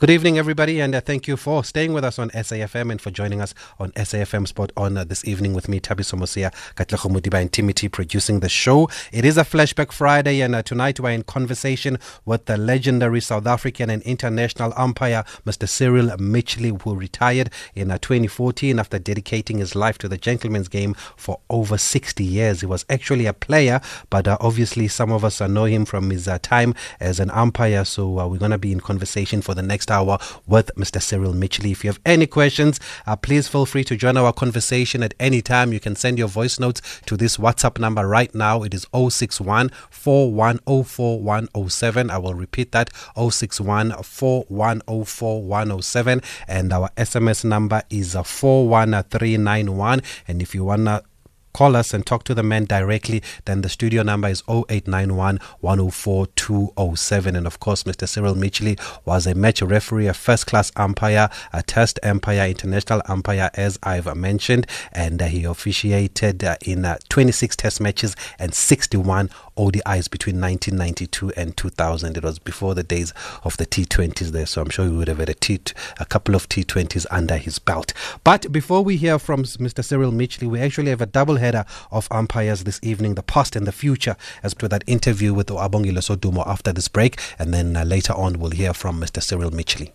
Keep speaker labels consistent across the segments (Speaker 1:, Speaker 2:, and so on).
Speaker 1: Good evening, everybody, and uh, thank you for staying with us on SAFM and for joining us on SAFM Spot on uh, this evening with me, Thabiso Mosia, Katlego Modiba, and Timothy producing the show. It is a Flashback Friday, and uh, tonight we're in conversation with the legendary South African and international umpire, Mr. Cyril Mitchley, who retired in uh, 2014 after dedicating his life to the gentleman's game for over 60 years. He was actually a player, but uh, obviously some of us uh, know him from his time as an umpire, so we're going to be in conversation for the next next hour with Mr. Cyril Mitchley. If you have any questions, uh, please feel free to join our conversation at any time. You can send your voice notes to this WhatsApp number right now. It is 061 4104 I will repeat that 061 4104 And our SMS number is 41391. And if you want to call us and talk to the men directly, then the studio number is 0891 104 207. And of course, Mr. Cyril Mitchley was a match referee, a first class umpire, a test umpire, international umpire, as I've mentioned. And uh, he officiated uh, in uh, 26 test matches and 61 ODIs between 1992 and 2000. It was before the days of the T20s there, so I'm sure he would have had a, T, a couple of T20s under his belt. But before we hear from Mr. Cyril Mitchley, we actually have a double header of umpires this evening, the past and the future, as to that interview with Abongile Sodumo after this break, and then uh, later on we'll hear from Mr. Cyril Mitchley.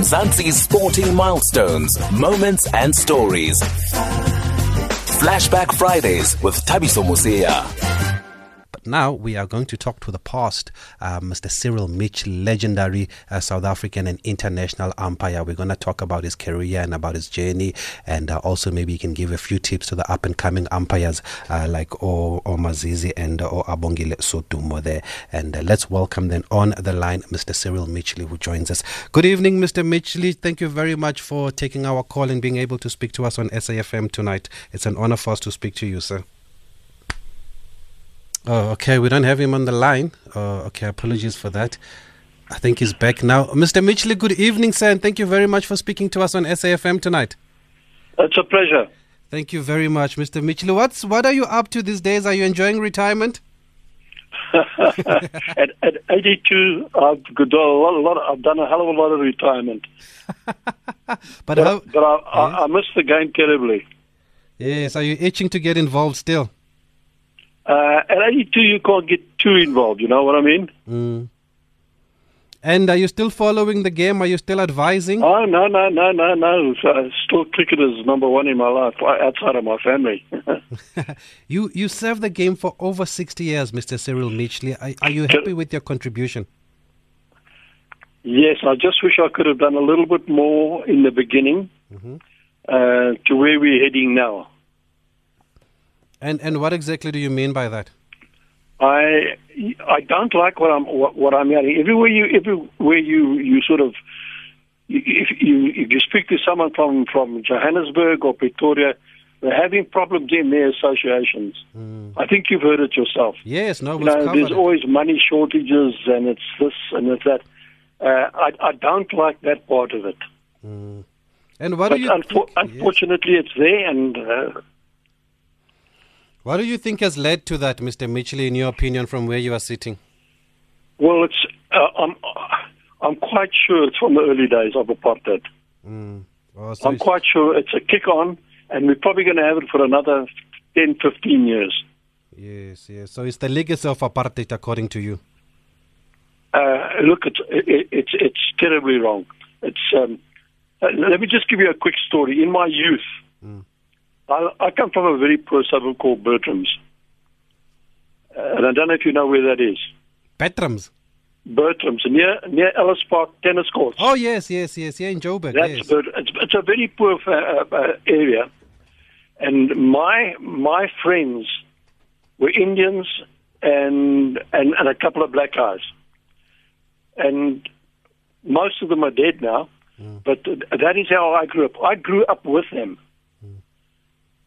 Speaker 2: Mzansi's sporting milestones, moments and stories. Flashback Fridays with Thabiso Mosia.
Speaker 1: But now we are going to talk to the past, uh, Mr. Cyril Mitch, legendary uh, South African and international umpire. We're going to talk about his career and about his journey, and uh, also maybe he can give a few tips to the up and coming umpires uh, like O, o Mazizi and O Abongile Sodumo there. And uh, let's welcome then on the line Mr. Cyril Mitchley, who joins us. Good evening, Mr. Mitchley. Thank you very much for taking our call and being able to speak to us on SAFM tonight. It's an honor for us to speak to you, sir. Oh, okay. We don't have him on the line. Oh, okay. Apologies for that. I think he's back now. Mr. Mitchley, good evening, sir, and thank you very much for speaking to us on SAFM tonight.
Speaker 3: It's a pleasure.
Speaker 1: Thank you very much, Mr. Mitchley. What's what are you up to these days? Are you enjoying retirement?
Speaker 3: at, at 82, I've done a lot, a lot I've done a hell of a lot of retirement.
Speaker 1: but
Speaker 3: but,
Speaker 1: how,
Speaker 3: but I, I, I miss the game terribly.
Speaker 1: Yes, are you itching to get involved still?
Speaker 3: Uh, at 82, you can't get too involved. You know what I mean?
Speaker 1: Mm. And are you still following the game? Are you still advising?
Speaker 3: Oh no, no, no, no, no! Still, cricket is number one in my life, outside of my family.
Speaker 1: you you served the game for over sixty years, Mr. Cyril Mitchley. Are, are you happy with your contribution?
Speaker 3: Yes, I just wish I could have done a little bit more in the beginning mm-hmm. uh, to where we're heading now.
Speaker 1: And and what exactly do you mean by that?
Speaker 3: I I don't like what I'm what, what I'm hearing. Everywhere you everywhere you you sort of if you if you speak to someone from from Johannesburg or Pretoria, they're having problems in their associations. Mm. I think you've heard it yourself.
Speaker 1: Yes, no,
Speaker 3: you know, there's
Speaker 1: it.
Speaker 3: always money shortages, and it's this and it's that. Uh, I I don't like that part of it.
Speaker 1: Mm. And what
Speaker 3: but
Speaker 1: do you?
Speaker 3: Unfo- unfortunately, yes. it's there, and uh,
Speaker 1: what do you think has led to that, Mr. Mitchley, in your opinion, from where you are sitting?
Speaker 3: Well, it's uh, I'm I'm quite sure it's from the early days of apartheid.
Speaker 1: Mm.
Speaker 3: Oh, so I'm quite sure it's a kick on, and we're probably going to have it for another 10, 15 years.
Speaker 1: Yes, yes. So it's the legacy of apartheid, according to you.
Speaker 3: Uh, look, it's it, it's it's terribly wrong. It's um, uh, let me just give you a quick story. In my youth, mm. I, I come from a very poor suburb called Bertrams. And I don't know if you know where that is.
Speaker 1: Bertrams?
Speaker 3: Bertrams, near near Ellis Park tennis courts.
Speaker 1: Oh, yes, yes, yes, yeah, in Joburg.
Speaker 3: That's
Speaker 1: yes.
Speaker 3: Bert, it's, it's a very poor uh, uh, area. And my my friends were Indians and, and, and a couple of black guys. And most of them are dead now, mm. but that is how I grew up. I grew up with them.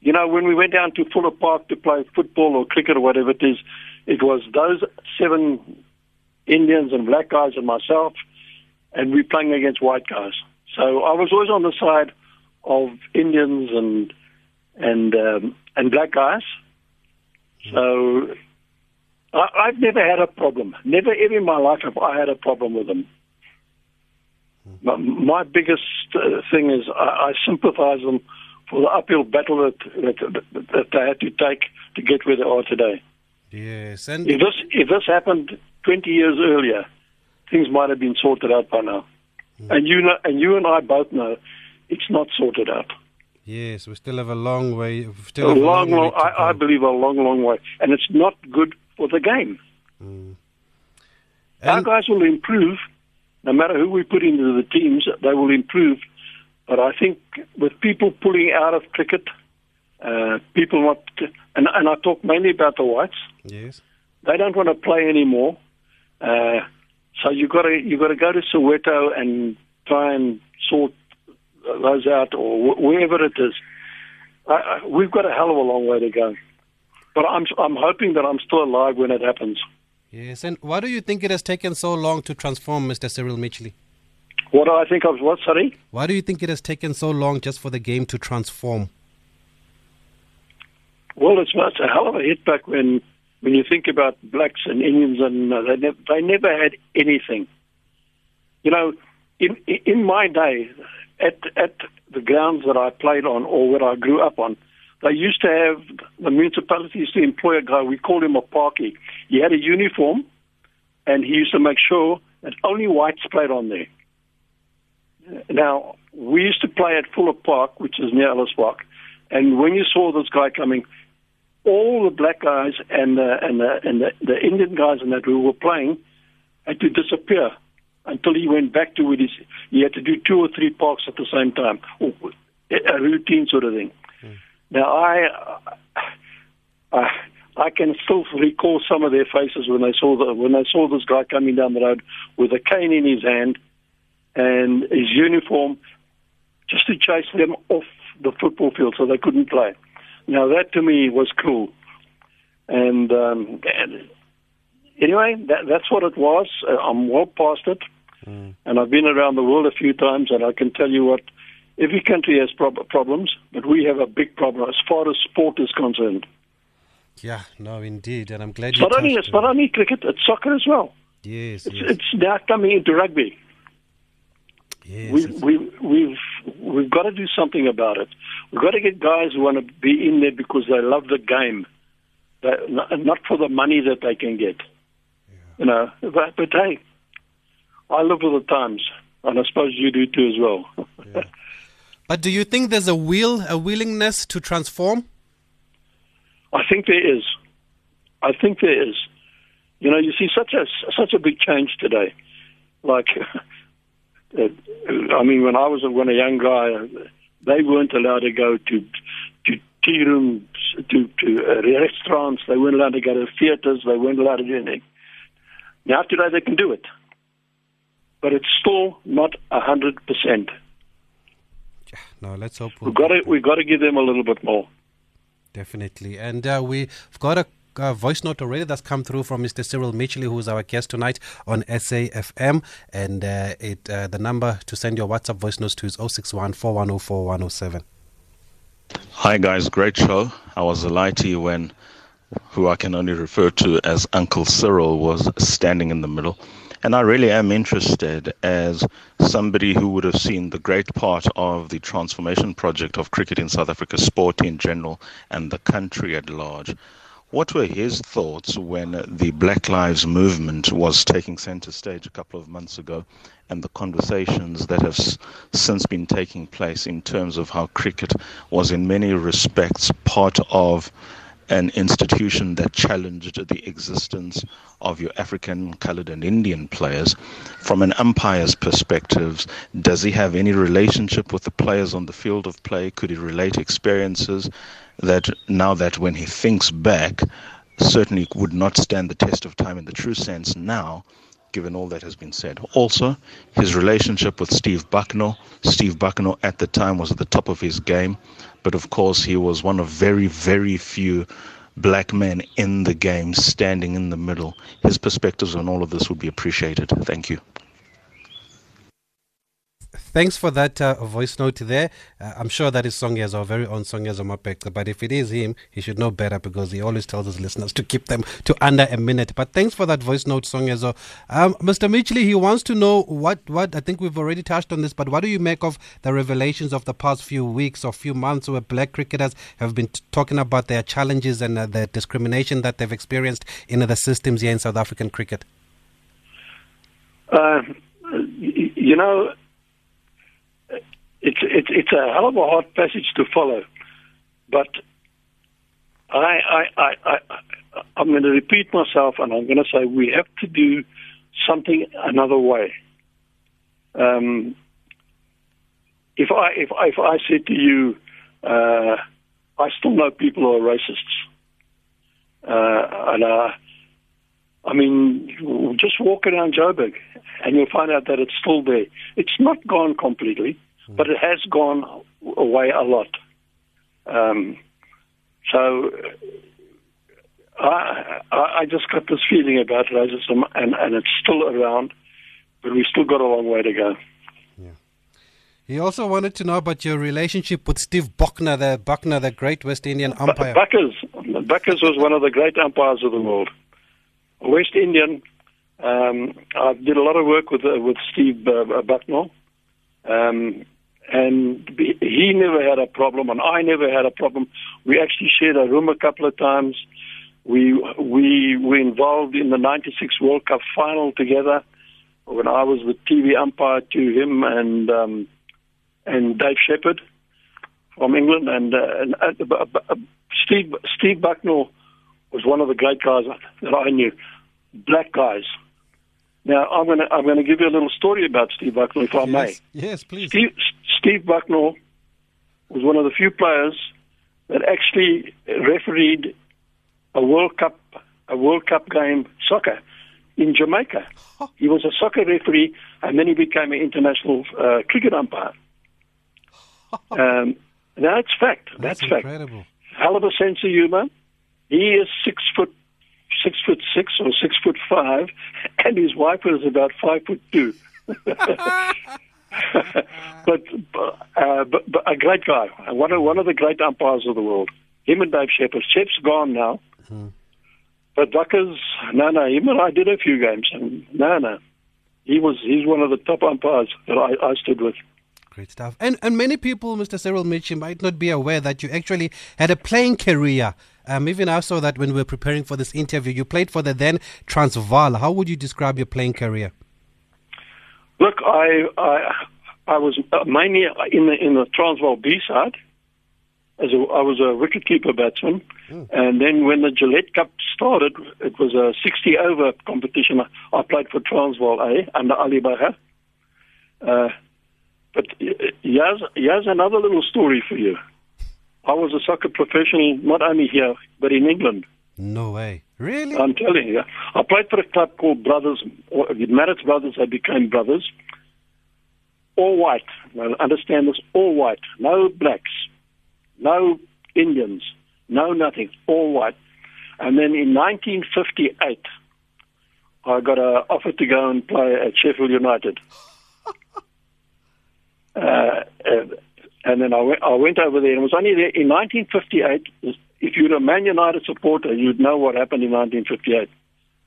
Speaker 3: You know, when we went down to Fuller Park to play football or cricket or whatever it is, it was those seven Indians and black guys and myself, and we playing against white guys. So I was always on the side of Indians and and um, and black guys. So I, I've never had a problem. Never ever in my life have I had a problem with them. My, my biggest uh, thing is I, I sympathise them for the uphill battle that, that that they had to take to get where they are today.
Speaker 1: Yes, and
Speaker 3: If this if this happened 20 years earlier, things might have been sorted out by now. Hmm. And you know, and you and I both know it's not sorted out.
Speaker 1: yes, we still have a long way. Still
Speaker 3: A long, long,
Speaker 1: to
Speaker 3: I, I believe a long, long way, and it's not good for the game. Hmm.
Speaker 1: Our
Speaker 3: guys will improve, no matter who we put into the teams. They will improve, but I think with people pulling out of cricket, uh, people not, and, and I talk mainly about the whites.
Speaker 1: Yes.
Speaker 3: they don't want to play anymore. Uh, so you got to you got to go to Soweto and try and sort those out, or wh- wherever it is. We've got a hell of a long way to go, but I'm I'm hoping that I'm still alive when it happens.
Speaker 1: Yes, and why do you think it has taken so long to transform Mr. Cyril Mitchley?
Speaker 3: What do I think of? What sorry?
Speaker 1: Why do you think it has taken so long just for the game to transform?
Speaker 3: Well, it's, it's a hell of a hit back when when you think about blacks and Indians, and uh, they never they never had anything. You know, in in my day, at at the grounds that I played on or where I grew up on, they used to have the municipality used to employ a guy. We called him a parkie. He had a uniform, and he used to make sure that only whites played on there. Now we used to play at Fuller Park, which is near Ellis Park, and when you saw this guy coming, all the black guys and the and the and the, the Indian guys and that who were playing had to disappear until he went back to with his. He had to do two or three parks at the same time, a routine sort of thing. Hmm. Now I, I I can still recall some of their faces when they saw the when they saw this guy coming down the road with a cane in his hand and his uniform, just to chase them off the football field so they couldn't play. Now that to me was cool, and, um, and anyway, that, that's what it was. Uh, I'm well past it, and I've been around the world a few times, and I can tell you what. Every country has prob- problems, but we have a big problem as far as sport is concerned.
Speaker 1: Yeah, no, indeed, and I'm glad
Speaker 3: It's
Speaker 1: you
Speaker 3: not only it's not only cricket; it's soccer as well.
Speaker 1: Yes,
Speaker 3: It's,
Speaker 1: yes,
Speaker 3: it's now coming into rugby.
Speaker 1: Yes.
Speaker 3: we,
Speaker 1: it's-
Speaker 3: we, we've we've got to do something about it. We've got to get guys who want to be in there because they love the game, They- not not for the money that they can get. You know, but, but hey, I live with the times, and I suppose you do too as well.
Speaker 1: But do you think there's a will, a willingness to transform?
Speaker 3: I think there is. I think there is. You know, you see such a such a big change today. Like, I mean, when I was when a young guy, they weren't allowed to go to to tea rooms, to to uh, restaurants. They weren't allowed to go to theaters. They weren't allowed to do anything. Now today they can do it, but it's still not a hundred percent.
Speaker 1: No, let's hope
Speaker 3: We've got to we've got to give them a little bit more.
Speaker 1: Definitely. And uh, we've got a uh, voice note already that's come through from Mr. Cyril Mitchley, who's our guest tonight on SAFM. And uh, it uh, the number to send your WhatsApp voice notes to is 061 4104
Speaker 4: Hi guys, great show. I was delighted when who I can only refer to as Uncle Cyril was standing in the middle. And I really am interested as somebody who would have seen the great part of the transformation project of cricket in South Africa, sport in general, and the country at large. What were his thoughts when the Black Lives Movement was taking center stage a couple of months ago and the conversations that have since been taking place in terms of how cricket was, in many respects, part of an institution that challenged the existence of your African, colored, and Indian players. From an umpire's perspective, does he have any relationship with the players on the field of play? Could he relate experiences that now that when he thinks back, certainly would not stand the test of time in the true sense now? given all that has been said. Also, his relationship with Steve Bucknor. Steve Bucknor at the time was at the top of his game, but of course, he was one of very, very few black men in the game standing in the middle. His perspectives on all of this would be appreciated. Thank you.
Speaker 1: Thanks for that uh, voice note there. Uh, I'm sure that is Songezo, our very own Songezo Mapekta, but if it is him, he should know better because he always tells his listeners to keep them to under a minute. But thanks for that voice note, Songezo. Um, Mr. Mitchley, he wants to know what, what, I think we've already touched on this, but what do you make of the revelations of the past few weeks or few months where black cricketers have been t- talking about their challenges and uh, the discrimination that they've experienced in the systems here in South African cricket?
Speaker 3: Uh, you know, it's it's it's a hell of a hard passage to follow, but I I I, I I'm going to repeat myself, and I'm going to say we have to do something another way. Um, if I if I, if I said to you, uh, I still know people who are racists, uh, and uh, I mean, just walk around Joburg, and you'll find out that it's still there. It's not gone completely but it has gone away a lot. Um, so I, I just got this feeling about racism, and, and it's still around, but we've still got a long way to go.
Speaker 1: Yeah. He also wanted to know about your relationship with Steve Bucknor, the Bucknor, the great West Indian umpire.
Speaker 3: Buckers, Buckers was one of the great umpires of the world. West Indian. Um, I did a lot of work with uh, with Steve uh, Bucknor. Um, and he never had a problem, and I never had a problem. We actually shared a room a couple of times. We we were involved in the '96 World Cup final together. When I was the TV umpire to him and um, and Dave Shepherd from England, and, uh, and uh, Steve Steve Bucknor was one of the great guys that I knew, black guys now, I'm going to I'm to give you a little story about Steve Bucknor, if I
Speaker 1: yes.
Speaker 3: may.
Speaker 1: Yes, please.
Speaker 3: Steve, Steve Bucknor was one of the few players that actually refereed a World Cup a World Cup game soccer in Jamaica. He was a soccer referee, and then he became an international uh, cricket umpire. Um, that's fact.
Speaker 1: That's,
Speaker 3: that's
Speaker 1: incredible.
Speaker 3: fact. Hell of a sense of humor. He is six foot six foot six or six foot five, and his wife was about five foot two. but, uh, but, but a great guy, one of one of the great umpires of the world. Him and Dave Shepherd. Shep's gone now, mm-hmm. but Duckers, no, no. Him and I did a few games, and no, no. He was he's one of the top umpires that I, I stood with.
Speaker 1: Great stuff. And and many people, Mr. Cyril Mitchley, might not be aware that you actually had a playing career. Um, even I saw that when we were preparing for this interview, you played for the then Transvaal. How would you describe your playing career?
Speaker 3: Look, I I, I was mainly in the in the Transvaal B side. As a, I was a wicketkeeper batsman, mm. and then when the Gillette Cup started, it was a 60 over competition. I played for Transvaal A under Ali Bacher. Uh, but here's, here's another little story for you. I was a soccer professional not only here, but in England.
Speaker 1: No way. Really?
Speaker 3: I'm telling you. I played for a club called Brothers, or Marist Brothers, they became Brothers. All white. Now, understand this, all white. No blacks. No Indians. No nothing. All white. And then in 1958, I got an offer to go and play at Sheffield United. uh, and then I went, I went over there, and it was only there in 1958. If you're a Man United supporter, you'd know what happened in 1958.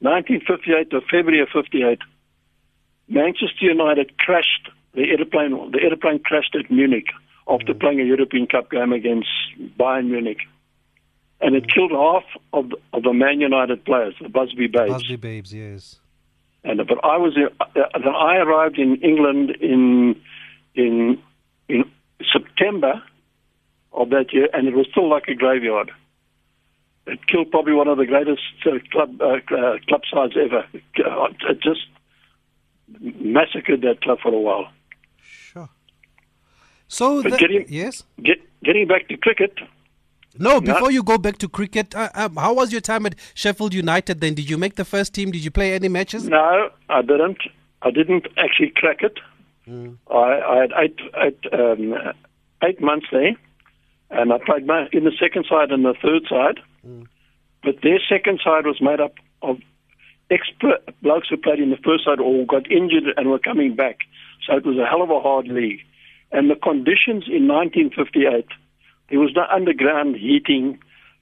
Speaker 3: 1958 to February of 58, Manchester United crashed the airplane. The airplane crashed at Munich after mm playing a European Cup game against Bayern Munich, and it mm killed half of the, of the Man United players, the Busby Babes.
Speaker 1: Busby Babes, yes.
Speaker 3: And but I was uh, I arrived in England in in in September of that year, and it was still like a graveyard. It killed probably one of the greatest uh, club uh, uh, club sides ever. It just massacred that club for a while.
Speaker 1: Sure. So
Speaker 3: but getting,
Speaker 1: yes,
Speaker 3: get, getting back to cricket.
Speaker 1: No, before you go back to cricket, uh, um, how was your time at Sheffield United? Then, did you make the first team? Did you play any matches?
Speaker 3: No, I didn't. I didn't actually crack it. Mm. I, I, had eight, eight, um, eight months there, and I played in the second side and the third side. But their second side was made up of expert blokes who played in the first side or got injured and were coming back. So it was a hell of a hard league. And the conditions in 1958, there was no underground heating.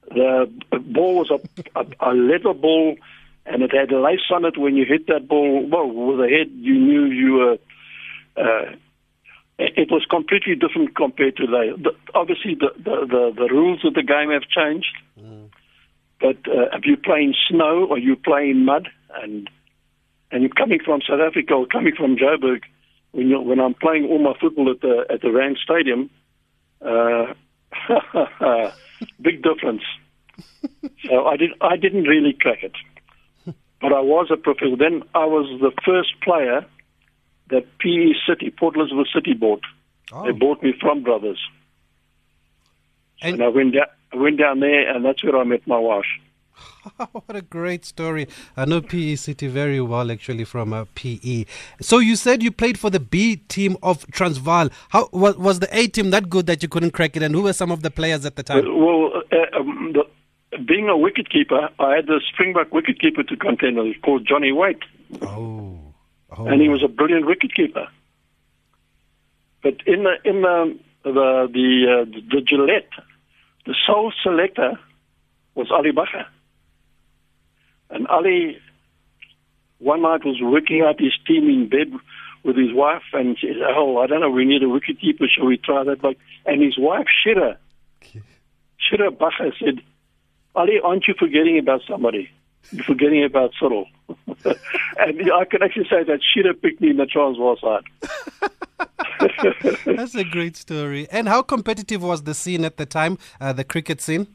Speaker 3: The ball was a, a, a leather ball, and it had lace on it. When you hit that ball, well, with a head, you knew you were. Uh, it was completely different compared to the, the obviously the, the, the, the, rules of the game have changed. Mm. But uh, if you play in snow or you play in mud, and and you're coming from South Africa or coming from Joburg, when you, when I'm playing all my football at the at the Rand Stadium, uh, big difference. so I did I didn't really crack it, but I was a professional. Then I was the first player that PE City, Port Elizabeth City bought. Oh. They bought me from Brothers. And, and I went down, I went down there, and that's where I met my wife.
Speaker 1: what a great story. I know PE City very well, actually, from uh, PE. So you said you played for the B team of Transvaal. How was, was the A team that good that you couldn't crack it? And who were some of the players at the time?
Speaker 3: Well, uh, um, the, being a wicketkeeper, I had the Springbok wicketkeeper to contend with called Johnny Waite.
Speaker 1: Oh. Oh.
Speaker 3: And he was a brilliant wicketkeeper. But in the in the the the, uh, the Gillette, the sole selector was Ali Bacher. And Ali, one night, was working out his team in bed with his wife, and she said, "Oh, I don't know, we need a wicket keeper. Shall we try that?" Like, and his wife, Shira, Shira Bacher, said, "Ali, aren't you forgetting about somebody? Forgetting about Cyril." and I can actually say that Shira picked me in the Transvaal side.
Speaker 1: That's a great story. And how competitive was the scene at the time, uh, the cricket scene?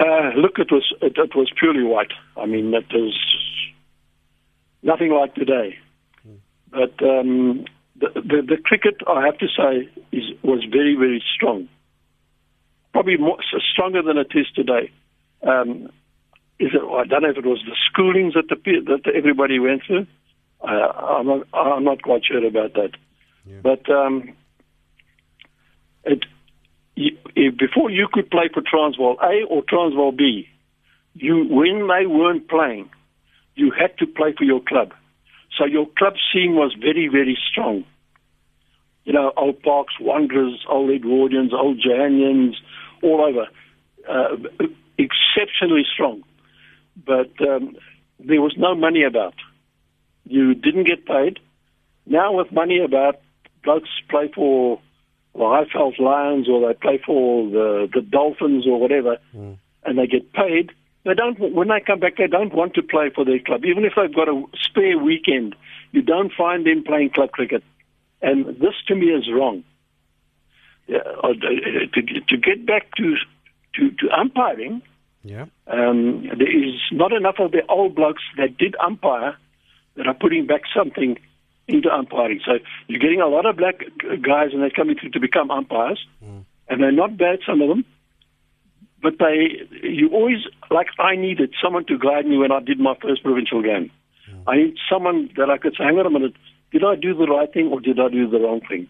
Speaker 3: Uh, look, it was it, it, was purely white. I mean, was nothing like today. But um, the, the, the cricket, I have to say, is was very very strong. Probably more stronger than it is today. Um, is it, I don't know if it was the schoolings that the that everybody went through. Uh, I'm not I'm not quite sure about that. Yeah. But um, it you, before you could play for Transvaal A or Transvaal B, you when they weren't playing, you had to play for your club. So your club scene was very, very strong. You know, old Parks, Wanderers, old Edwardians, old Johannians, all over. Uh, exceptionally strong. But um, there was no money about. You didn't get paid. Now with money about, blokes play for the Highveld Lions or they play for the the Dolphins or whatever, mm. and they get paid. They don't. When they come back, they don't want to play for their club, even if they've got a spare weekend. You don't find them playing club cricket, and this to me is wrong. Yeah, uh, to, to get back to to, to umpiring,
Speaker 1: yeah.
Speaker 3: Um, there is not enough of the old blokes that did umpire that are putting back something into umpiring. So you're getting a lot of black guys, and they're coming through to become umpires, mm. and they're not bad, some of them. But they, you always like I needed someone to guide me when I did my first provincial game. Mm. I need someone that I could say, "Hang on a minute, did I do the right thing or did I do the wrong thing?"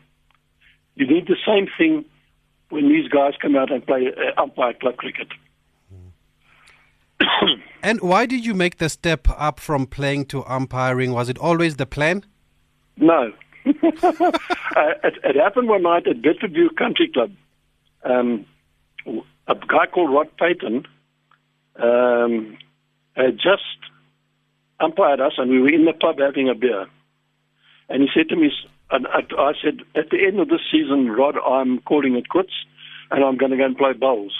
Speaker 3: You need the same thing when these guys come out and play uh, umpire club cricket.
Speaker 1: and why did you make the step up from playing to umpiring? Was it always the plan?
Speaker 3: No. uh, it, it, happened one night at Bedfordview Country Club. Um, a guy called Rod Payton um, had just umpired us, and we were in the pub having a beer. And he said to me, and I said, at the end of this season, Rod, I'm calling it quits, and I'm going to go and play bowls.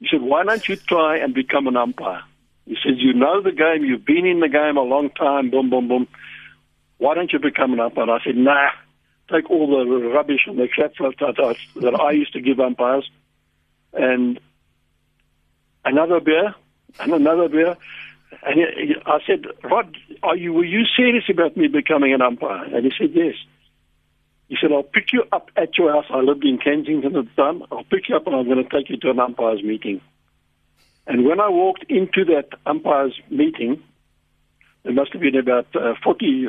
Speaker 3: He said, why don't you try and become an umpire? He said, you know the game, you've been in the game a long time, boom, boom, boom why don't you become an umpire? And I said, nah, take all the rubbish and the crap that I used to give umpires and another beer and another beer. And I said, Rod, are you, were you serious about me becoming an umpire? And he said, yes. He said, I'll pick you up at your house. I lived in Kensington at the time. I'll pick you up and I'm going to take you to an umpires meeting. And when I walked into that umpires meeting, there must have been about uh, 40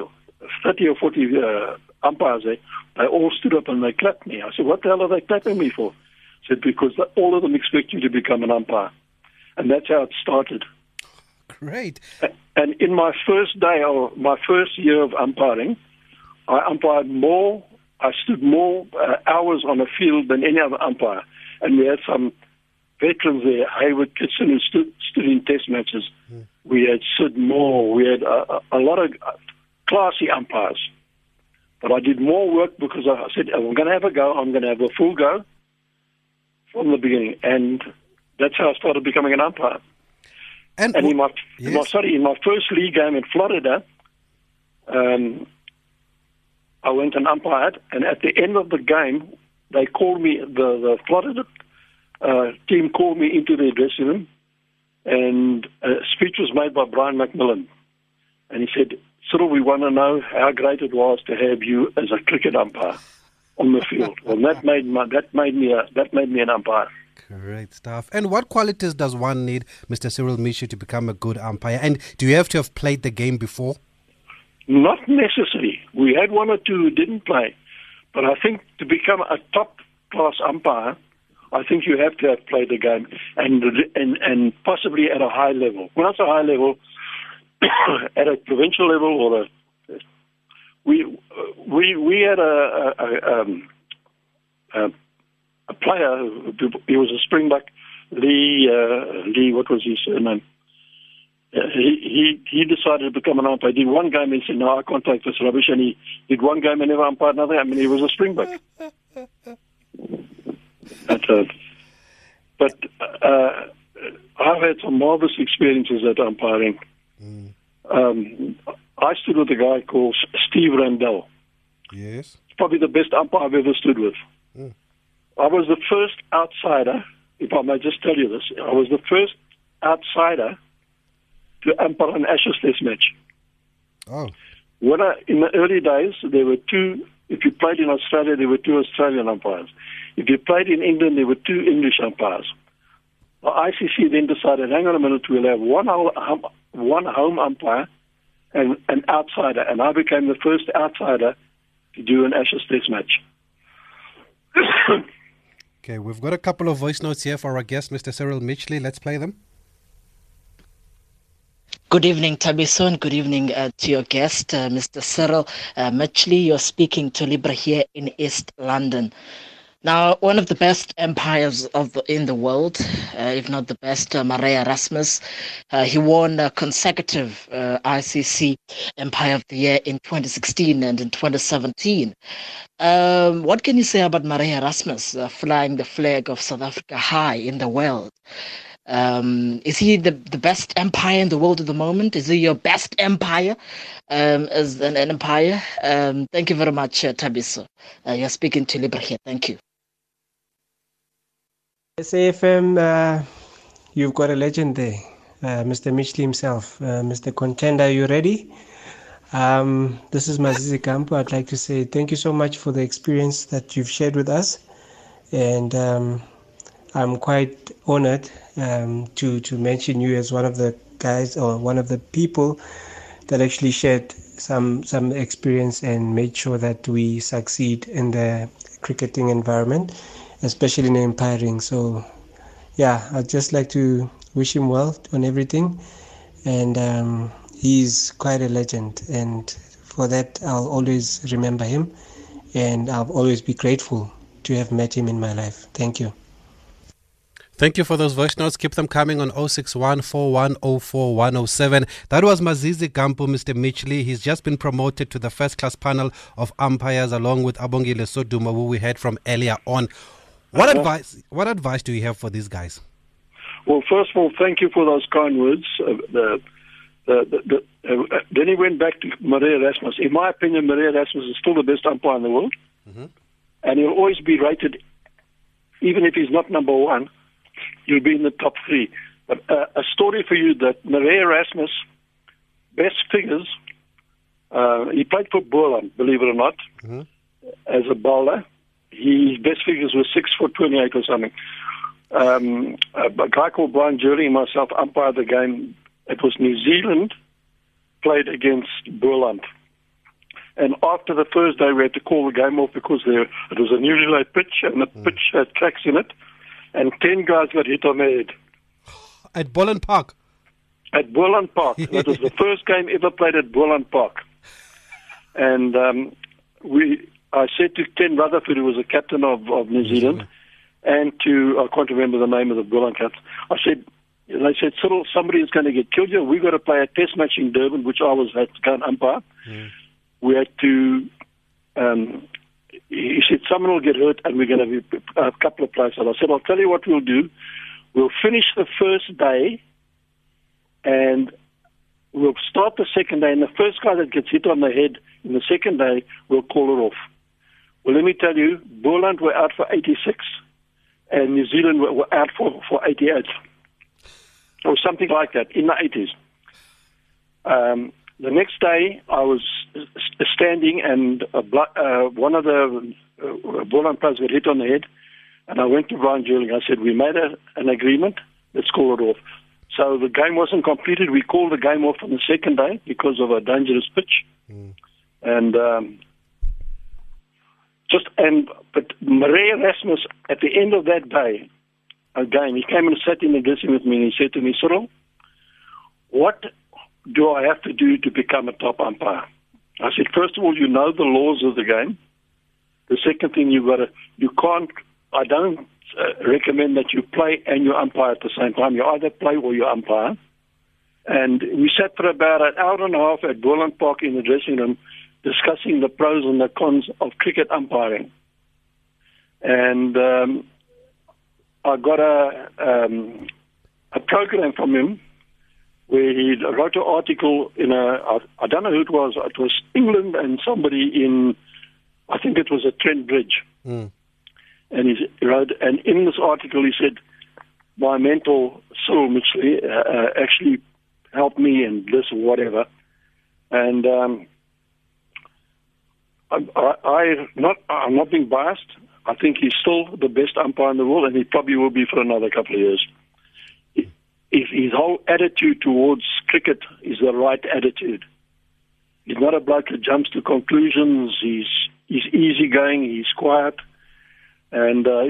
Speaker 3: 30 or 40 uh, umpires there, they all stood up and they clapped me. I said, what the hell are they clapping me for? I said, because all of them expect you to become an umpire. And that's how it started.
Speaker 1: Great.
Speaker 3: And and in my first day or my first year of umpiring, I umpired more. I stood more uh, hours on a field than any other umpire, and we had some veterans there. Hayward Kidson who stood, stood in test matches. Mm. We had Sid Moore. We had a, a, a lot of classy umpires. But I did more work because I said, I'm going to have a go. I'm going to have a full go from the beginning. And that's how I started becoming an umpire. And, and in, my, yes. in my sorry, in my first league game in Florida, um, I went and umpired, and at the end of the game, they called me. The the Florida uh, team called me into the dressing room, and a speech was made by Brian McMillan, and he said, "Cyril, we want to know how great it was to have you as a cricket umpire on the field." well, that made my, that made me a, that made me an umpire.
Speaker 1: Great stuff. And what qualities does one need, Mr. Cyril Mitchley, to become a good umpire? And do you have to have played the game before?
Speaker 3: Not necessarily. We had one or two who didn't play. But I think to become a top class umpire, I think you have to have played the game and and and possibly at a high level. When I say high level, at a provincial level or a we we we had a, a, a, um, a a player. He was a Springbok. Lee, uh, Lee, what was his surname? He, he he decided to become an umpire. He did one game and said, "No, I can't take this rubbish." And he did one game and never umpired another. I mean, he was a Springbok. but uh, but uh, I've had some marvelous experiences at umpiring. Mm. Um, I stood with a guy called Steve Randell.
Speaker 1: Yes,
Speaker 3: probably the best umpire I've ever stood with. Mm. I was the first outsider, if I may just tell you this, I was the first outsider to umpire an Ashes Test match.
Speaker 1: Oh.
Speaker 3: When I, in the early days, there were two, if you played in Australia, there were two Australian umpires. If you played in England, there were two English umpires. The ICC then decided, hang on a minute, we'll have one, home, um, one home umpire and an outsider. And I became the first outsider to do an Ashes Test match.
Speaker 1: Okay, we've got a couple of voice notes here for our guest, Mr. Cyril Mitchley. Let's play them.
Speaker 5: Good evening, Tabison. Good evening uh, to your guest, uh, Mr. Cyril uh, Mitchley. You're speaking to Libra here in East London. Now, one of the best empires of the, in the world, uh, if not the best, uh, Erasmus, uh, he won a consecutive uh, ICC Empire of the Year in 2016 and in 2017. Um, what can you say about Marais Erasmus uh, flying the flag of South Africa high in the world? Um, is he the, the best empire in the world at the moment? Is he your best empire um, as an, an empire? Um, thank you very much, uh, Thabiso. Uh, you're speaking to Libra here. Thank you.
Speaker 6: SAFM, uh, you've got a legend there, uh, Mr. Mitchley himself. Uh, Mr. Contender, are you ready? Um, this is Mazizi Gampo. I'd like to say thank you so much for the experience that you've shared with us. And um, I'm quite honored um, to, to mention you as one of the guys or one of the people that actually shared some some experience and made sure that we succeed in the cricketing environment especially in umpiring. So, yeah, I'd just like to wish him well on everything. And um, he's quite a legend. And for that, I'll always remember him. And I'll always be grateful to have met him in my life. Thank you.
Speaker 1: Thank you for those voice notes. Keep them coming on 061 That was Mazizi Gampo, Mr. Mitchley. He's just been promoted to the first class panel of umpires along with Abongile Sodumo, who we heard from earlier on. What uh, advice? What advice do you have for these guys?
Speaker 3: Well, first of all, thank you for those kind words. Uh, the, the, the, uh, then he went back to Marais Erasmus. In my opinion, Marais Erasmus is still the best umpire in the world, mm-hmm. and he'll always be rated. Even if he's not number one, he'll be in the top three. But uh, a story for you that Marais Erasmus, best figures. Uh, he played for Boland, believe it or not, mm-hmm. as a bowler his best figures were six foot twenty eight or something. Um, a guy called Brian Jerling and myself umpired the game. It was New Zealand played against Boland. And after the first day, we had to call the game off because there it was a newly laid pitch, and the mm. pitch had cracks in it, and ten guys got hit on the head.
Speaker 1: At Boland Park.
Speaker 3: at Boland Park. that was the first game ever played at Boland Park. And um, we, I said to Ken Rutherford, who was the captain of, of New Zealand, and to, I can't remember the name of the Boland Cup, I said, they said, Cyril, somebody is going to get killed here. We've got to play a test match in Durban, which I was at and umpire. We had to, um, he said, someone will get hurt and we're going to be a couple of players. And I said, I'll tell you what we'll do. We'll finish the first day and we'll start the second day. And the first guy that gets hit on the head in the second day, we'll call it off. Well, let me tell you, Boland were out for 86 and New Zealand were, were out for, for 88 or something like that in the 80s. Um, the next day, I was standing, and a uh, one of the uh, Boland players got hit on the head, and I went to Brian Jerling. I said, "We made a, an agreement. Let's call it off." So the game wasn't completed. We called the game off on the second day because of a dangerous pitch, and um, just and but Marais Erasmus at the end of that day, again, he came and sat in the dressing with me and he said to me, Cyril, what do I have to do to become a top umpire? I said, first of all, you know the laws of the game. The second thing you've got to, you can't, I don't uh, recommend that you play and you umpire at the same time. You either play or you umpire. And we sat for about an hour and a half at Boland Park in the dressing room discussing the pros and the cons of cricket umpiring. And um, I got a um, a program from him where he wrote an article in a I, I don't know who it was. It was England and somebody in I think it was a Trent Bridge.
Speaker 1: Mm.
Speaker 3: And he wrote, and in this article he said, my mentor Cyril Mitchley uh, uh, actually helped me and this or whatever. And um, I, I, I not I'm not being biased. I think he's still the best umpire in the world, and he probably will be for another couple of years. If his whole attitude towards cricket is the right attitude, he's not a bloke that jumps to conclusions. He's he's easygoing. He's quiet, and uh,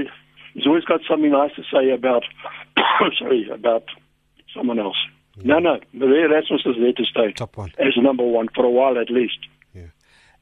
Speaker 3: he's always got something nice to say about sorry about someone else. No, no, Marais Erasmus is there to stay
Speaker 1: Top one.
Speaker 3: as number one for a while at least.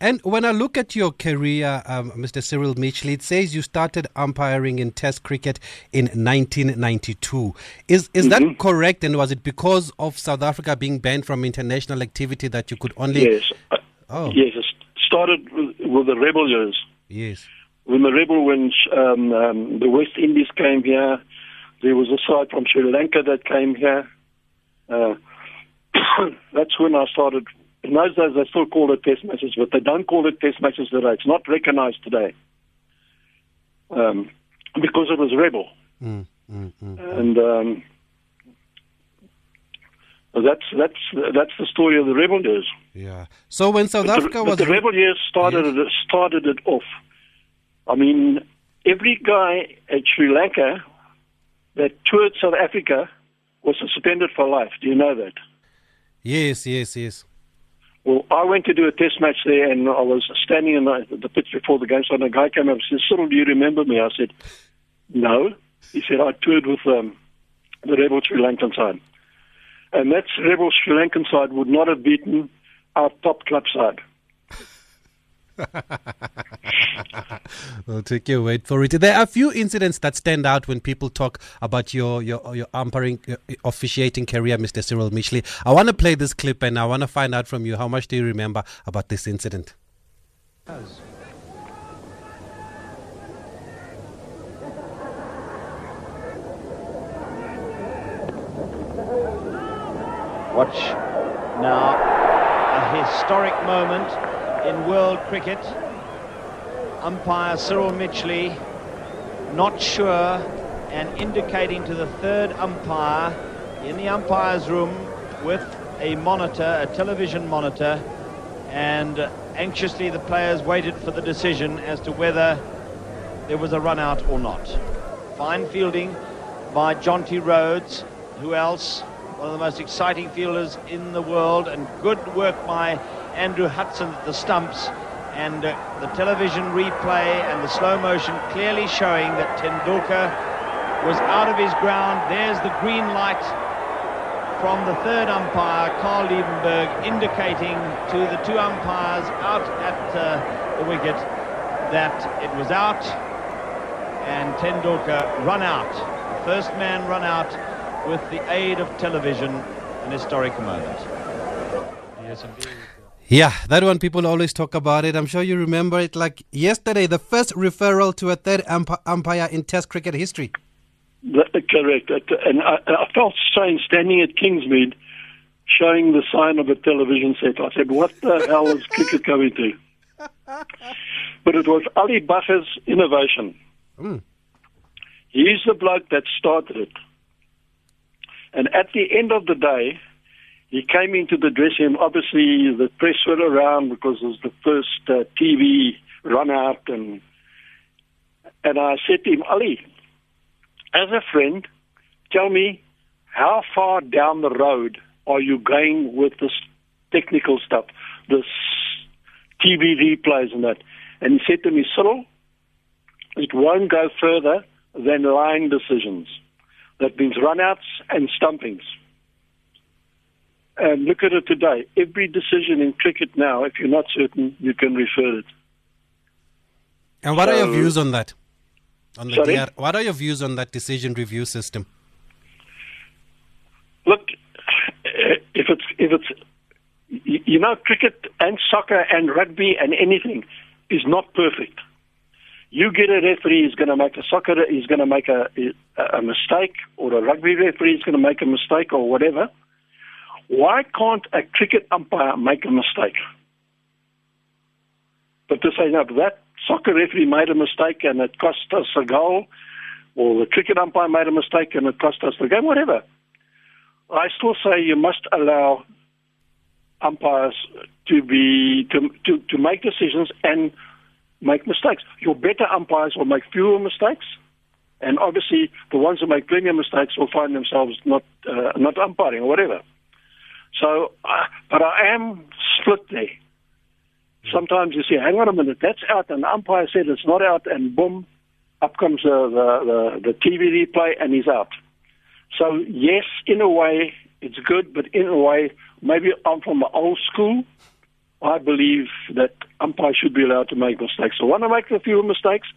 Speaker 1: And when I look at your career, um, Mr. Cyril Mitchley, it says you started umpiring in Test cricket in 1992. Is is that correct? And was it because of South Africa being banned from international activity that you could only?
Speaker 3: Yes. Uh,
Speaker 1: Oh.
Speaker 3: Yes, it started with, with the rebel years.
Speaker 1: Yes.
Speaker 3: When the rebel, when um, um, the West Indies came here, there was a side from Sri Lanka that came here. Uh, that's when I started. In those days, they still called it test matches, but they don't call it test matches today. It's not recognized today um, because it was rebel.
Speaker 1: Mm, mm, mm.
Speaker 3: and um, that's that's that's the story of the rebel years.
Speaker 1: Yeah. So when South
Speaker 3: But
Speaker 1: Africa
Speaker 3: the,
Speaker 1: was
Speaker 3: but the rebel years started it, started it off. I mean, every guy at Sri Lanka that toured South Africa was suspended for life. Do you know that?
Speaker 1: yes, yes, yes.
Speaker 3: Well, I went to do a test match there, and I was standing in the, the pitch before the game. So a guy came up and said, "Cyril, do you remember me?" I said, "No." He said, "I toured with um, the rebel Sri Lankan side, and that rebel Sri Lankan side would not have beaten our top club side."
Speaker 1: We'll take your word for it. There are a few incidents that stand out when people talk about your your your umpiring, your officiating career, Mr. Cyril Mitchley. I want to play this clip and I want to find out from you how much do you remember about this incident.
Speaker 7: Watch now a historic moment in world cricket. Umpire Cyril Mitchley not sure and indicating to the third umpire in the umpire's room with a monitor, a television monitor, and anxiously the players waited for the decision as to whether there was a run out or not. Fine fielding by Jonty Rhodes. Who else? One of the most exciting fielders in the world, and good work by Andrew Hudson at the stumps. And uh, the television replay and the slow motion clearly showing that Tendulkar was out of his ground. There's the green light from the third umpire, Karl Liebenberg, indicating to the two umpires out at uh, the wicket that it was out and Tendulkar run out. The first man run out with the aid of television, an historic moment.
Speaker 8: Yes, indeed.
Speaker 1: Yeah, that one people always talk about it. I'm sure you remember it like yesterday, the first referral to a third umpire in Test cricket history.
Speaker 3: Correct. And I, I felt strange standing at Kingsmead showing the sign of a television set. I said, what the hell is cricket coming to? But it was Ali Bacher's innovation.
Speaker 1: Mm.
Speaker 3: He's the bloke that started it. And at the end of the day, he came into the dressing room. Obviously, the press were around because it was the first uh, TV run out. And, and I said to him, Ali, as a friend, tell me how far down the road are you going with this technical stuff, this TV replays and that? And he said to me, Cyril, it won't go further than line decisions. That means runouts and stumpings. And look at it today. Every decision in cricket now, if you're not certain, you can refer it.
Speaker 1: And what are your views on that? On the
Speaker 3: Sorry?
Speaker 1: DR, what are your views on that decision review system?
Speaker 3: Look, if it's if it's you know cricket and soccer and rugby and anything is not perfect. You get a referee who's going to make a soccer, he's going to make a a mistake, or a rugby referee is going to make a mistake, or whatever. Why can't a cricket umpire make a mistake? But to say no, that soccer referee made a mistake and it cost us a goal, or the cricket umpire made a mistake and it cost us the game, whatever. I still say you must allow umpires to be to to, to make decisions and make mistakes. Your better umpires will make fewer mistakes, and obviously the ones who make plenty of mistakes will find themselves not uh, not umpiring or whatever. So, uh, but I am split there. Sometimes you say, "Hang on a minute, that's out," and the umpire said it's not out, and boom, up comes the the, the, the TV replay, and he's out. So yes, in a way, it's good, but in a way, maybe I'm from the old school. I believe that umpire should be allowed to make mistakes. So when I make a few mistakes,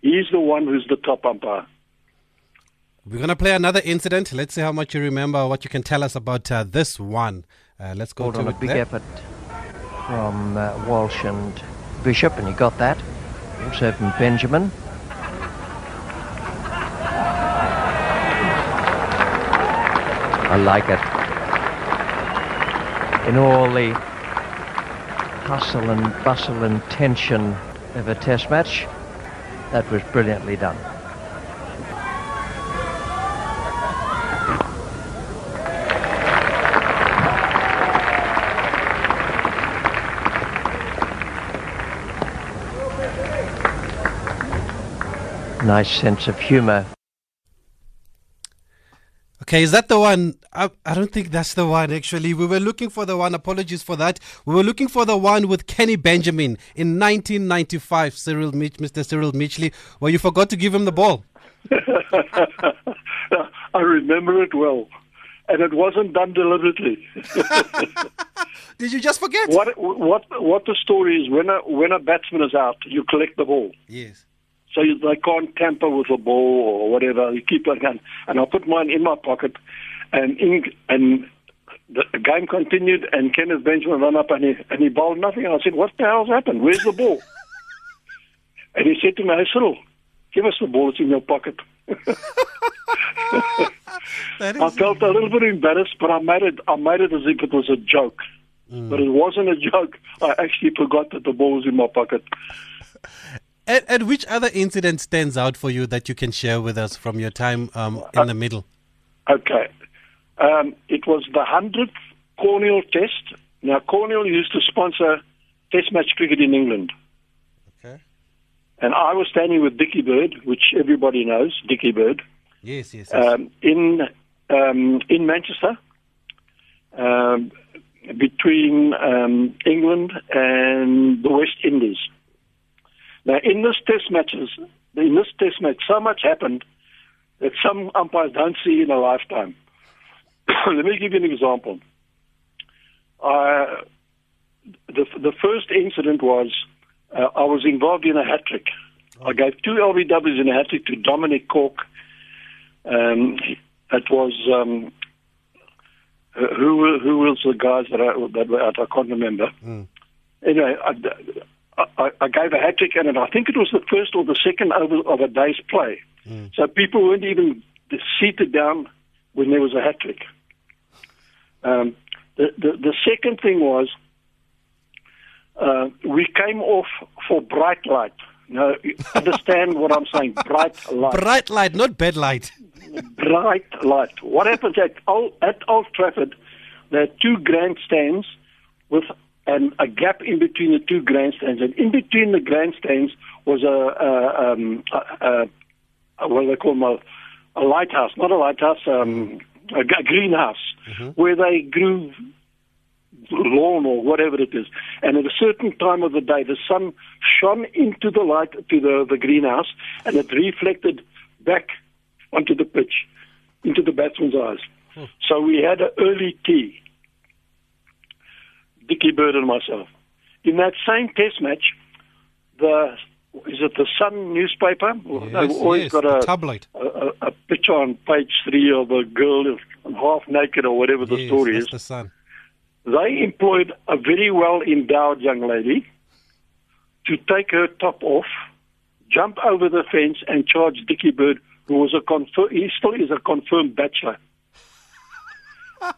Speaker 3: he's the one who's the top umpire.
Speaker 1: We're going to play another incident. Let's see how much you remember, what you can tell us about uh, this one. Uh, let's go
Speaker 9: Called
Speaker 1: to
Speaker 9: on a big
Speaker 1: there.
Speaker 9: effort from uh, Walsh and Bishop, and he got that. Also from Benjamin. I like it. In all the hustle and bustle and tension of a test match, that was brilliantly done. Nice sense of humour.
Speaker 1: Okay, is that the one? I, I don't think that's the one, actually. We were looking for the one, apologies for that. We were looking for the one with Kenny Benjamin in 1995, Cyril Mitch, Mr. Cyril Mitchley, where you forgot to give him the ball.
Speaker 3: I remember it well, and it wasn't done deliberately.
Speaker 1: Did you just forget?
Speaker 3: what what what the story is when a when a batsman is out, you collect the ball.
Speaker 1: Yes.
Speaker 3: So you, they can't tamper with the ball or whatever. You keep it gun, and I put mine in my pocket, and in, and the, game continued. And Kenneth Benjamin ran up and he and he bowled nothing. And I said, "What the hell's happened? Where's the ball?" and he said to me, "Hey, Cyril, give us the ball. It's in your pocket." I felt a little bit embarrassed, but I made it. I made it as if it was a joke. Mm. But it wasn't a joke. I actually forgot that the ball was in my pocket.
Speaker 1: and, and which other incident stands out for you that you can share with us from your time um, in the middle?
Speaker 3: Okay. Um, it was the 100th Cornhill Test. Now, Cornhill used to sponsor Test match cricket in England.
Speaker 1: Okay.
Speaker 3: And I was standing with Dickie Bird, which everybody knows, Dickie Bird,
Speaker 1: Yes, yes. yes.
Speaker 3: um, in, um, in Manchester um, between um, England and the West Indies. Now, in this Test matches, in this Test match, so much happened that some umpires don't see in a lifetime. let me give you an example. Uh, the the first incident was uh, I was involved in a hat trick. I gave two LBWs in a hat trick to Dominic Cork. Um, it was um, who were- who was the guys that I, that were out? I can't remember. Anyway, I, I, I gave a hat trick, and I think it was the first or the second over of a day's play. So people weren't even seated down when there was a hat trick. Um, the, the the second thing was uh, we came off for bright light. Now, understand what I'm saying? Bright light
Speaker 1: Bright light, not bad light.
Speaker 3: bright light. What happens at Old, at Old Trafford? There are two grandstands with and a gap in between the two grandstands, and in between the grandstands was a, a, um, a, a, what do they call them? A, lighthouse, not a lighthouse, um, a, greenhouse, where they grew lawn or whatever it is. And at a certain time of the day, the sun shone into the light to the, the greenhouse, and it reflected back onto the pitch, into the batsman's eyes. So we had an early tea, Dickie Bird and myself. In that same test match, the is it the Sun newspaper?
Speaker 1: Yes,
Speaker 3: They've always
Speaker 1: yes,
Speaker 3: got a,
Speaker 1: tabloid.
Speaker 3: a, a, a picture on page three of a girl half naked or whatever the
Speaker 1: Yes,
Speaker 3: story is.
Speaker 1: the sun.
Speaker 3: They employed a very well endowed young lady to take her top off, jump over the fence, and charge Dickie Bird, who was a confirm, he still is a confirmed bachelor.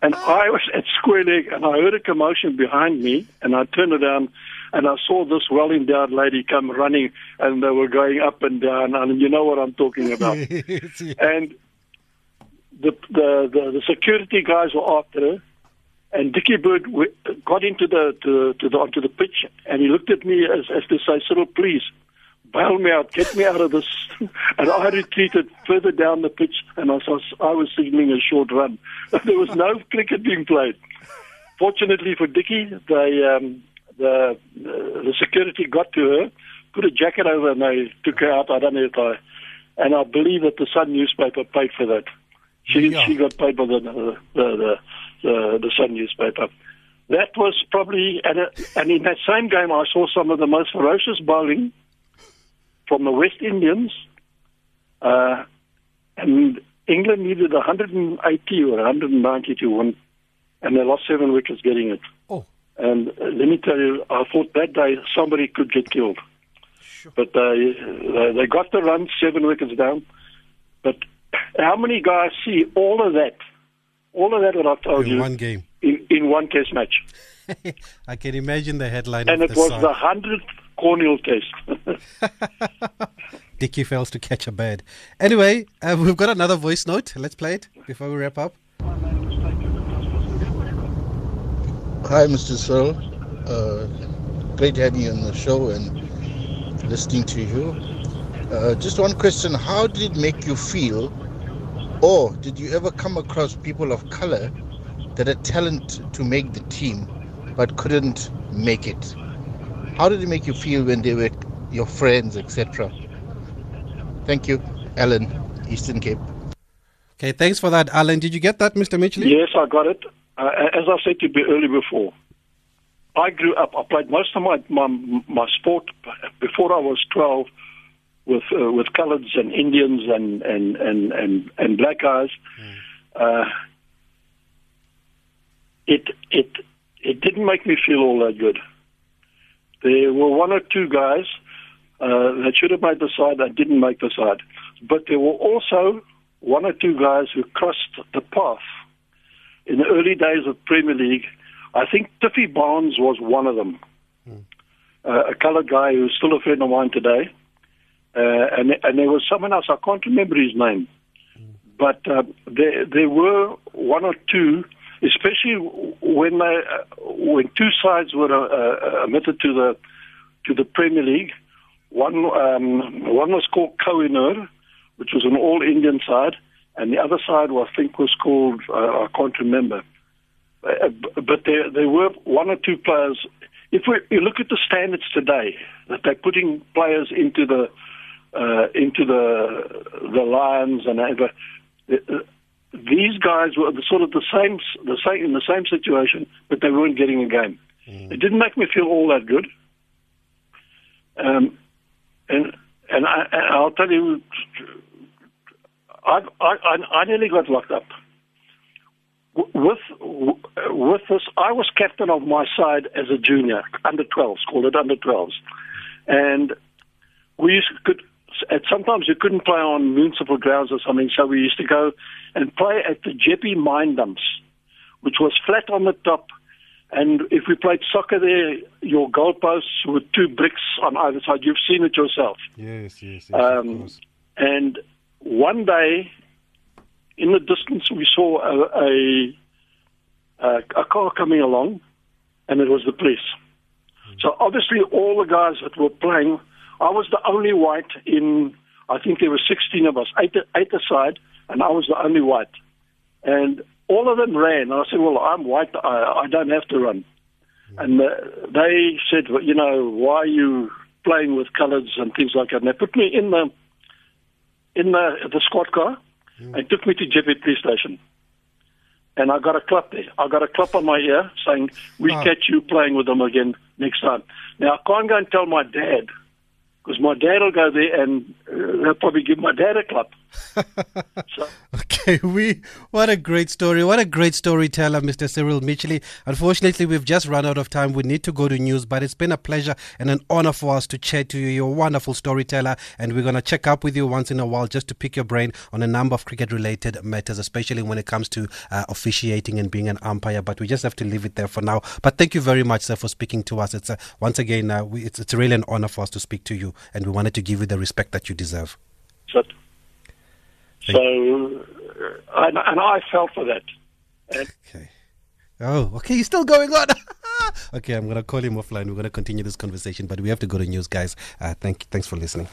Speaker 3: And I was at square leg, and I heard a commotion behind me, and I turned around, and I saw this well endowed lady come running, and they were going up and down, and you know what I'm talking about. And the, the the the security guys were after her, and Dickie Bird got into the to, to the onto the pitch, and he looked at me as as to say, "Cyril, please." Bail me out, get me out of this. and I retreated further down the pitch, and I was, I was signaling a short run. there was no cricket being played. Fortunately for Dickie, they, um, the, the security got to her, put a jacket over, and they took her out. I don't know if I, and I believe that the Sun newspaper paid for that. She
Speaker 1: Yeah.
Speaker 3: she got paid by the the the, the, the Sun newspaper. That was probably and uh, and in that same game I saw some of the most ferocious bowling from the West Indians, uh, and England needed 180 or 190 to win, and they lost seven wickets getting it.
Speaker 1: Oh.
Speaker 3: And uh, let me tell you, I thought that day somebody could get killed. Sure. But they, they got the run, seven wickets down. But how many guys see all of that, all of that that I've told
Speaker 1: In
Speaker 3: you
Speaker 1: one game.
Speaker 3: in, in one test match?
Speaker 1: I can imagine the headline
Speaker 3: And it was the hundredth Cornhill test.
Speaker 1: Dickie fails to catch a bird. Anyway, uh, we've got another voice note. Let's play it before we wrap up.
Speaker 10: Hi, Mr. Cyril. Uh, great having you on the show and listening to you. Uh, just one question How did it make you feel, or did you ever come across people of color that had talent to make the team but couldn't make it? How did it make you feel when they were your friends, etc.? Thank you, Alan, Eastern Cape.
Speaker 1: Okay, thanks for that, Alan. Did you get that, Mr. Mitchley?
Speaker 3: Yes, I got it. Uh, as I said to you earlier before, I grew up. I played most of my my, my sport before I was twelve with uh, with coloureds and Indians and and and and, and black guys. Uh, it it it didn't make me feel all that good. There were one or two guys uh, that should have made the side that didn't make the side, but there were also one or two guys who crossed the path. In the early days of Premier League. I think Tiffy Barnes was one of them, uh, a coloured guy who's still a friend of mine today. Uh, and and there was someone else I can't remember his name, but uh, there there were one or two, especially when they, uh, when two sides were uh, uh, admitted to the to the Premier League. One um, one was called Kohinoor, which was an all Indian side, and the other side I think was called uh, I can't remember. Uh, but there there were one or two players. If we you look at the standards today, that they're putting players into the uh, into the the Lions and uh, these guys were the, sort of the same, the same in the same situation, but they weren't getting a game. It didn't make me feel all that good. Um, and and, I, and I'll tell you, I, I I nearly got locked up. With with this, I was captain of my side as a junior, under 12s, called it under 12s, and we used, could at sometimes you couldn't play on municipal grounds or something, so we used to go and play at the Jeppe mine dumps, which was flat on the top. And if we played soccer there, your goalposts with two bricks on either side. You've seen it yourself.
Speaker 1: Yes, yes, yes.
Speaker 3: Um, and one day, in the distance, we saw a, a, a car coming along, and it was the police. So obviously, all the guys that were playing, I was the only white in. I think there were 16 of us, eight, eight aside, and I was the only white. And all of them ran. And I said, "Well, I'm white. I, I don't have to run." And uh, they said, well, "You know, why are you playing with colours and things like that?" And they put me in the in the the squad car and took me to Jeppe police station. And I got a clap there. I got a clap on my ear saying, "We
Speaker 1: Ah.
Speaker 3: catch you playing with them again next time." Now I can't go and tell my dad because my dad will go there and uh, they'll probably give my dad a clap. So,
Speaker 1: Okay, we what a great story. What a great storyteller, Mr. Cyril Mitchley. Unfortunately, we've just run out of time. We need to go to news, but it's been a pleasure and an honor for us to chat to you. You're a wonderful storyteller, and we're going to check up with you once in a while just to pick your brain on a number of cricket related matters, especially when it comes to uh, officiating and being an umpire. But we just have to leave it there for now. But thank you very much, sir, for speaking to us. It's once again, uh, we, it's, it's really an honor for us to speak to you, and we wanted to give you the respect that you deserve.
Speaker 3: so, so uh, and, and I fell for that. And
Speaker 1: Okay. Oh, okay. He's still going on. okay, I'm gonna call him offline. We're gonna continue this conversation, but we have to go to news, guys. Uh, thank, thanks for listening.